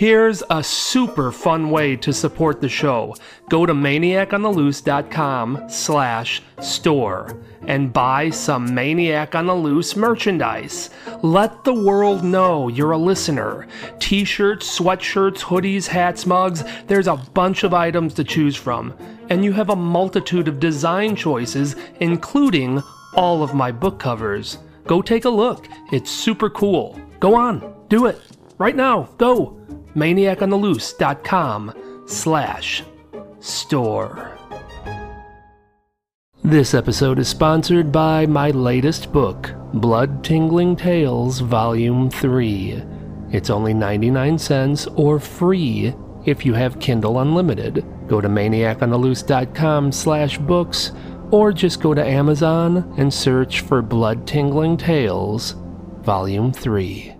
Here's a super fun way to support the show. Go to maniacontheloose.com slash store and buy some Maniac on the Loose merchandise. Let the world know you're a listener. T-shirts, sweatshirts, hoodies, hats, mugs, there's a bunch of items to choose from. And you have a multitude of design choices, including all of my book covers. Go take a look. It's super cool. Go on, do it. Right now, go maniacontheloose.com slash store. This episode is sponsored by my latest book, Blood Tingling Tales Volume 3. It's only 99 cents or free if you have Kindle Unlimited. Go to maniacontheloose.com slash books or just go to Amazon and search for Blood Tingling Tales Volume 3.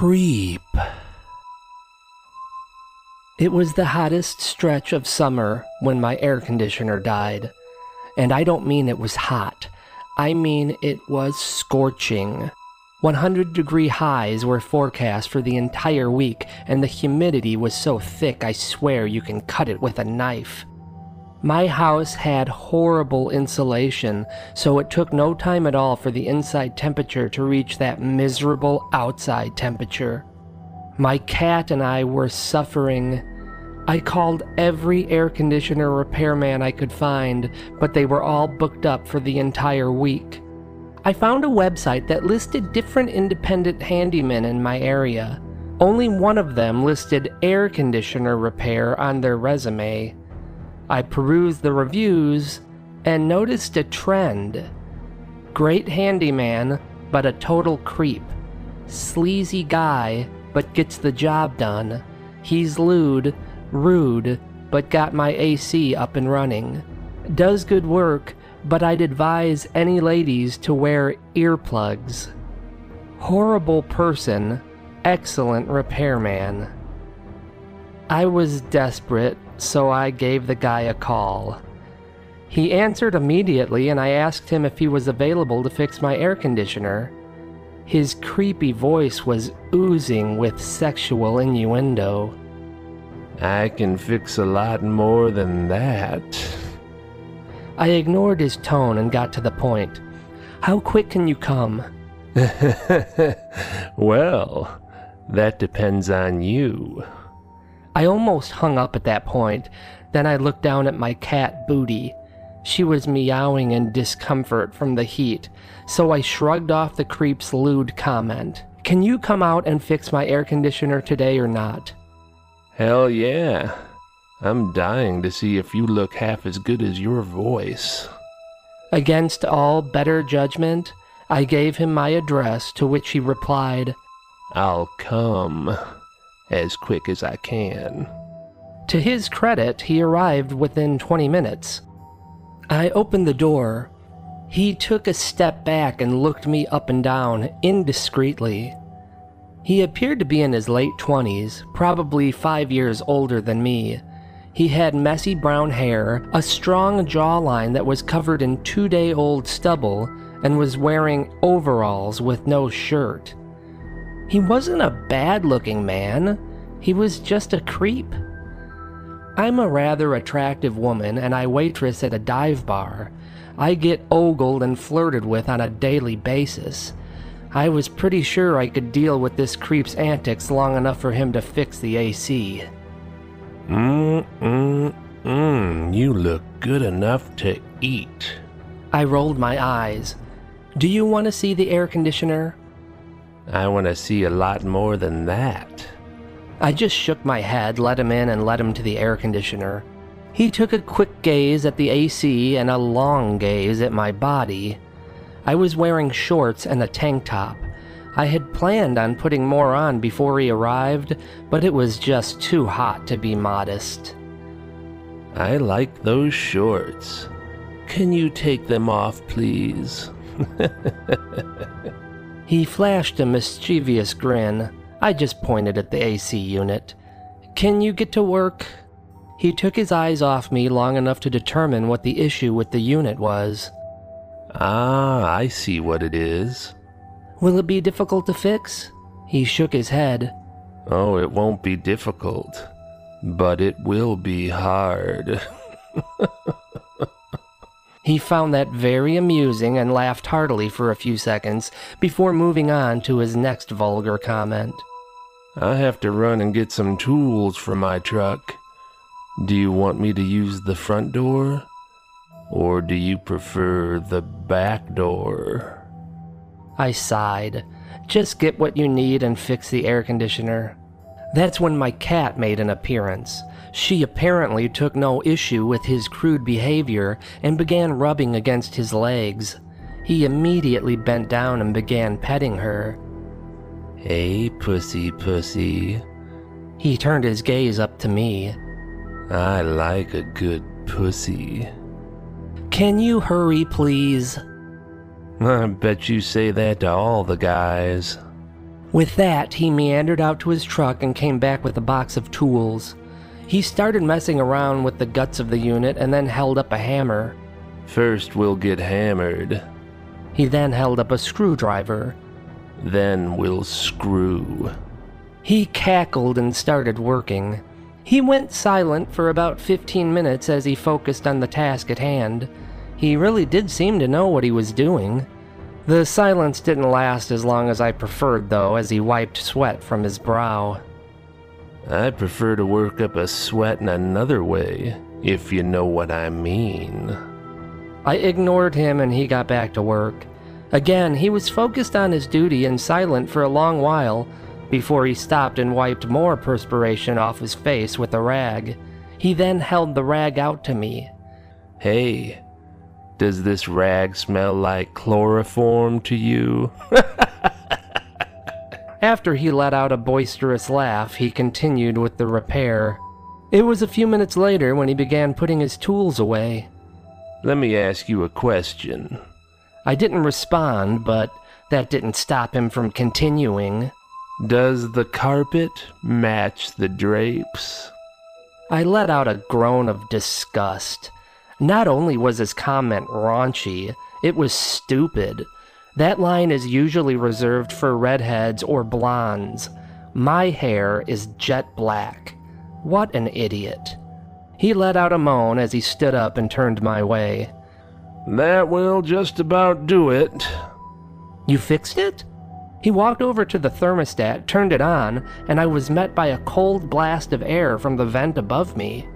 Creep. It was the hottest stretch of summer when my air conditioner died. And I don't mean it was hot, I mean it was scorching. 100 degree highs were forecast for the entire week, and the humidity was so thick I swear you can cut it with a knife. My house had horrible insulation, so it took no time at all for the inside temperature to reach that miserable outside temperature. My cat and I were suffering. I called every air conditioner repairman I could find, but they were all booked up for the entire week. I found a website that listed different independent handymen in my area. Only one of them listed air conditioner repair on their resume. I perused the reviews and noticed a trend. Great handyman, but a total creep. Sleazy guy, but gets the job done. He's lewd, rude, but got my AC up and running. Does good work, but I'd advise any ladies to wear earplugs. Horrible person, excellent repairman. I was desperate, so I gave the guy a call. He answered immediately, and I asked him if he was available to fix my air conditioner. His creepy voice was oozing with sexual innuendo. I can fix a lot more than that. I ignored his tone and got to the point. How quick can you come? well, that depends on you. I almost hung up at that point. Then I looked down at my cat, Booty. She was meowing in discomfort from the heat, so I shrugged off the creep's lewd comment. Can you come out and fix my air conditioner today or not? Hell yeah. I'm dying to see if you look half as good as your voice. Against all better judgment, I gave him my address, to which he replied, I'll come as quick as I can. To his credit, he arrived within 20 minutes. I opened the door. He took a step back and looked me up and down indiscreetly. He appeared to be in his late 20s, probably five years older than me. He had messy brown hair, a strong jawline that was covered in two day old stubble, and was wearing overalls with no shirt. He wasn't a bad looking man, he was just a creep. I'm a rather attractive woman and I waitress at a dive bar. I get ogled and flirted with on a daily basis. I was pretty sure I could deal with this creep's antics long enough for him to fix the AC. Mm, mm, mm, you look good enough to eat. I rolled my eyes. Do you want to see the air conditioner? I want to see a lot more than that. I just shook my head, let him in, and led him to the air conditioner. He took a quick gaze at the AC and a long gaze at my body. I was wearing shorts and a tank top. I had planned on putting more on before he arrived, but it was just too hot to be modest. I like those shorts. Can you take them off, please? he flashed a mischievous grin. I just pointed at the AC unit. Can you get to work? He took his eyes off me long enough to determine what the issue with the unit was. Ah, I see what it is. Will it be difficult to fix? He shook his head. Oh, it won't be difficult, but it will be hard. he found that very amusing and laughed heartily for a few seconds before moving on to his next vulgar comment. I have to run and get some tools for my truck. Do you want me to use the front door? Or do you prefer the back door? I sighed. Just get what you need and fix the air conditioner. That's when my cat made an appearance. She apparently took no issue with his crude behavior and began rubbing against his legs. He immediately bent down and began petting her. Hey, pussy, pussy. He turned his gaze up to me. I like a good pussy. Can you hurry, please? I bet you say that to all the guys. With that, he meandered out to his truck and came back with a box of tools. He started messing around with the guts of the unit and then held up a hammer. First, we'll get hammered. He then held up a screwdriver. Then we'll screw. He cackled and started working. He went silent for about 15 minutes as he focused on the task at hand. He really did seem to know what he was doing. The silence didn't last as long as I preferred, though, as he wiped sweat from his brow. I prefer to work up a sweat in another way, if you know what I mean. I ignored him and he got back to work. Again, he was focused on his duty and silent for a long while before he stopped and wiped more perspiration off his face with a rag. He then held the rag out to me. Hey, does this rag smell like chloroform to you? After he let out a boisterous laugh, he continued with the repair. It was a few minutes later when he began putting his tools away. Let me ask you a question. I didn't respond, but that didn't stop him from continuing. Does the carpet match the drapes? I let out a groan of disgust. Not only was his comment raunchy, it was stupid. That line is usually reserved for redheads or blondes. My hair is jet black. What an idiot. He let out a moan as he stood up and turned my way. That will just about do it. You fixed it? He walked over to the thermostat, turned it on, and I was met by a cold blast of air from the vent above me.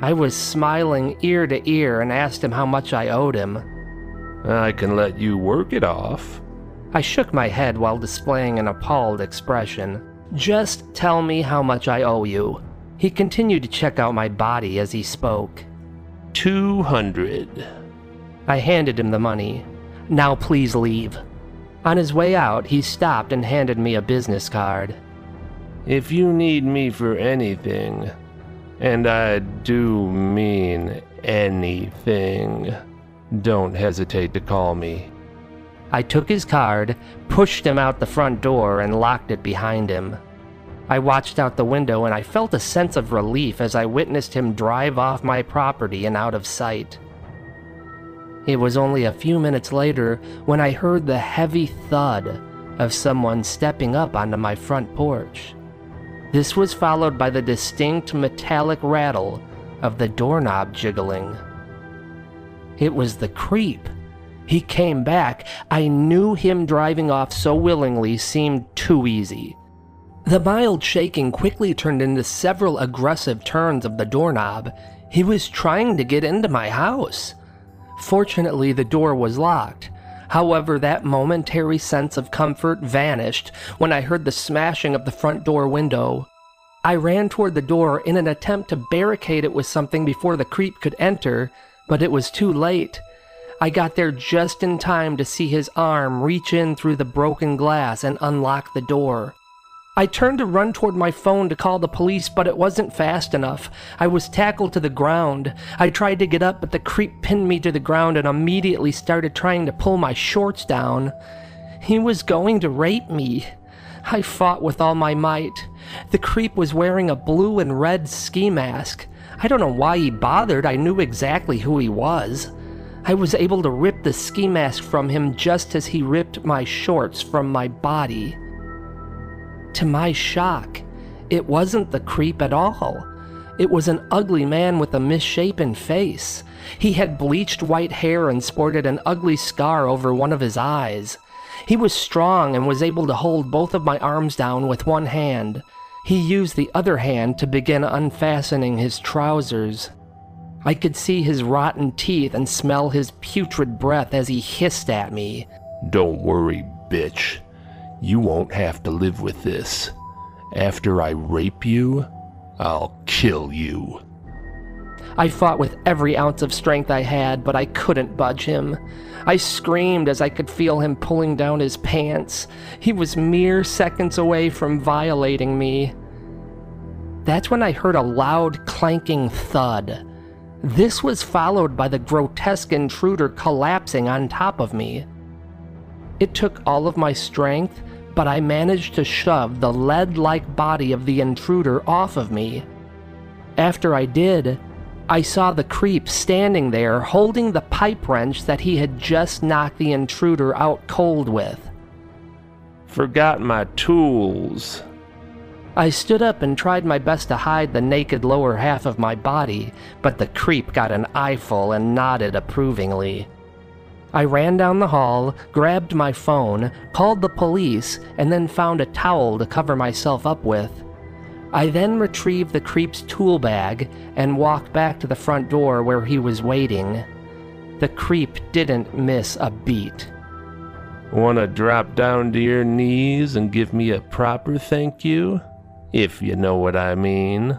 I was smiling ear to ear and asked him how much I owed him. I can let you work it off. I shook my head while displaying an appalled expression. Just tell me how much I owe you. He continued to check out my body as he spoke. Two hundred. I handed him the money. Now please leave. On his way out, he stopped and handed me a business card. If you need me for anything, and I do mean anything. Don't hesitate to call me. I took his card, pushed him out the front door, and locked it behind him. I watched out the window and I felt a sense of relief as I witnessed him drive off my property and out of sight. It was only a few minutes later when I heard the heavy thud of someone stepping up onto my front porch. This was followed by the distinct metallic rattle of the doorknob jiggling. It was the creep. He came back. I knew him driving off so willingly seemed too easy. The mild shaking quickly turned into several aggressive turns of the doorknob. He was trying to get into my house. Fortunately, the door was locked. However, that momentary sense of comfort vanished when I heard the smashing of the front door window. I ran toward the door in an attempt to barricade it with something before the creep could enter, but it was too late. I got there just in time to see his arm reach in through the broken glass and unlock the door. I turned to run toward my phone to call the police, but it wasn't fast enough. I was tackled to the ground. I tried to get up, but the creep pinned me to the ground and immediately started trying to pull my shorts down. He was going to rape me. I fought with all my might. The creep was wearing a blue and red ski mask. I don't know why he bothered, I knew exactly who he was. I was able to rip the ski mask from him just as he ripped my shorts from my body. To my shock, it wasn't the creep at all. It was an ugly man with a misshapen face. He had bleached white hair and sported an ugly scar over one of his eyes. He was strong and was able to hold both of my arms down with one hand. He used the other hand to begin unfastening his trousers. I could see his rotten teeth and smell his putrid breath as he hissed at me. Don't worry, bitch. You won't have to live with this. After I rape you, I'll kill you. I fought with every ounce of strength I had, but I couldn't budge him. I screamed as I could feel him pulling down his pants. He was mere seconds away from violating me. That's when I heard a loud clanking thud. This was followed by the grotesque intruder collapsing on top of me. It took all of my strength, but I managed to shove the lead like body of the intruder off of me. After I did, I saw the creep standing there holding the pipe wrench that he had just knocked the intruder out cold with. Forgot my tools. I stood up and tried my best to hide the naked lower half of my body, but the creep got an eyeful and nodded approvingly. I ran down the hall, grabbed my phone, called the police, and then found a towel to cover myself up with. I then retrieved the creep's tool bag and walked back to the front door where he was waiting. The creep didn't miss a beat. Wanna drop down to your knees and give me a proper thank you? If you know what I mean.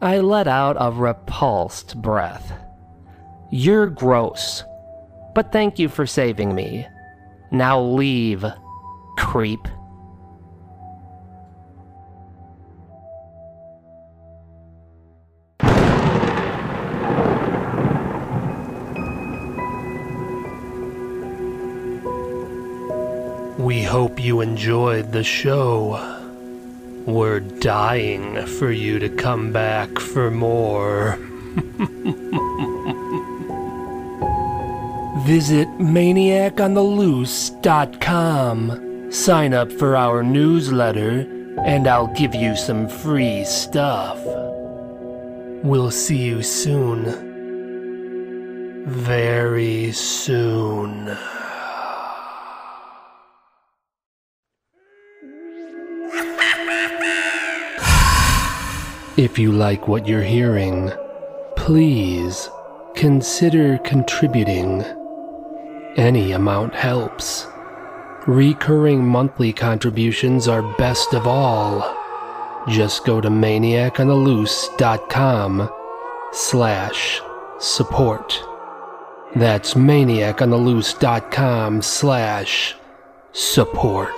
I let out a repulsed breath. You're gross, but thank you for saving me. Now leave, creep. We hope you enjoyed the show. We're dying for you to come back for more. Visit maniacontheloose.com. Sign up for our newsletter, and I'll give you some free stuff. We'll see you soon. Very soon. If you like what you're hearing, please consider contributing. Any amount helps. Recurring monthly contributions are best of all. Just go to maniacontheloose.com slash support. That's maniacontheloose.com slash support.